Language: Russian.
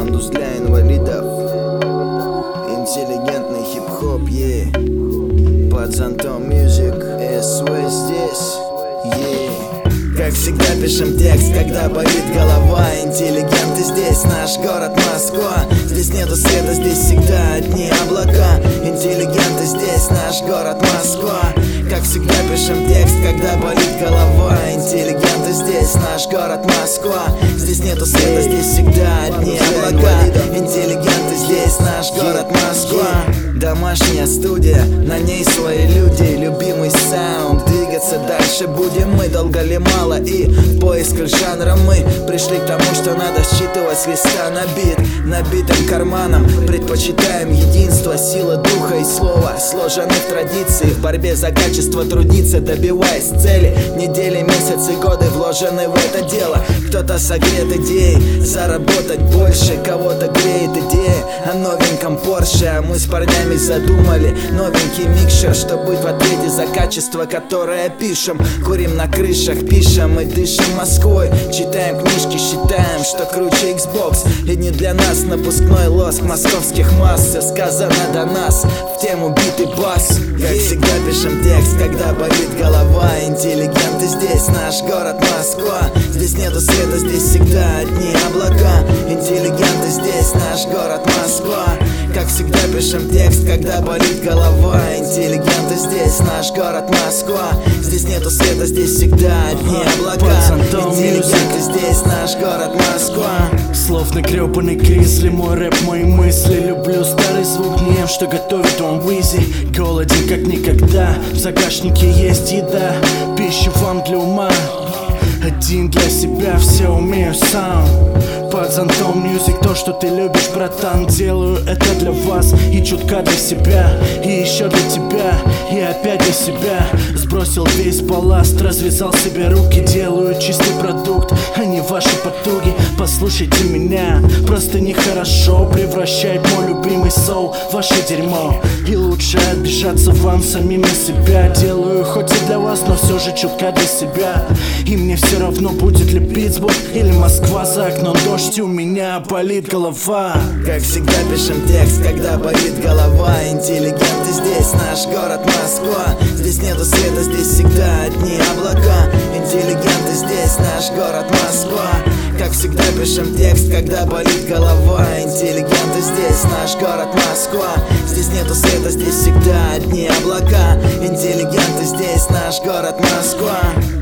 пандус для инвалидов. Интеллигентный хип-хоп, е. Под зонтом мюзик, СВ здесь, е. Как всегда пишем текст, когда болит голова. Интеллигенты здесь, наш город Москва. Здесь нету света, здесь всегда одни облака. Интеллигенты здесь, наш город Москва. Как всегда пишем текст, когда болит голова здесь, наш город Москва. Здесь нету света, здесь всегда одни облака. Интеллигенты здесь, наш город Москва. Домашняя студия, на ней свои люди Любимый саунд, двигаться дальше. Будем мы Долго ли мало и в поисках жанра. Мы Пришли к тому, что надо считывать с листа на бит Набитым карманом. Предпочитаем единство Сила духа и слова, сложенных традиций. В борьбе за качество трудиться, добиваясь цели. Недели, месяцы, годы вложены в это дело. Кто-то согрет идеей, заработать больше. Кого-то греет идея о новеньком Порше. А мы с парнями задумали Новенький микшер, что быть в ответе за качество, которое пишем Курим на крышах, пишем и дышим Москвой. Читаем книжки, считаем, что круче Xbox. И не для нас напускной лоск московских масс. Все сказано до нас, в тему битый бас Как всегда пишем текст, когда болит голова. Интеллигенты здесь, наш город Москва. Здесь нету света, здесь всегда одни облака. Интеллигенты здесь, наш город Москва всегда пишем текст, когда болит голова. Интеллигенты здесь, наш город Москва. Здесь нету света, здесь всегда одни облака. Интеллигенты здесь, наш город Москва. Слов на гребаный кризли, мой рэп, мои мысли. Люблю старый звук не что готовит он Уизи. Голоден как никогда, в загашнике есть еда Пища вам для ума. Один для себя, все умею сам. Под зонтом мюзик, то, что ты любишь, братан Делаю это для вас и чутка для себя И еще для тебя, и опять для себя. Сбросил весь балласт, развязал себе руки Делаю чистый продукт, а не ваши потуги Послушайте меня, просто нехорошо. Превращать мой любимый соул в ваше дерьмо. И лучше обижаться вам самим на себя. Делаю хоть и для вас, но все же чутка для себя. И мне все равно будет ли Питтсбург или Москва За окном. Дождь у меня болит голова. Как всегда пишем текст, когда болит голова. Интеллигенты здесь, наш город Москва. Здесь нету света, здесь всегда одни облака. Интеллигенты здесь, наш город Москва всегда пишем текст, когда болит голова. Интеллигенты здесь, наш город Москва. Здесь нету света, здесь всегда одни облака. Интеллигенты здесь, наш город Москва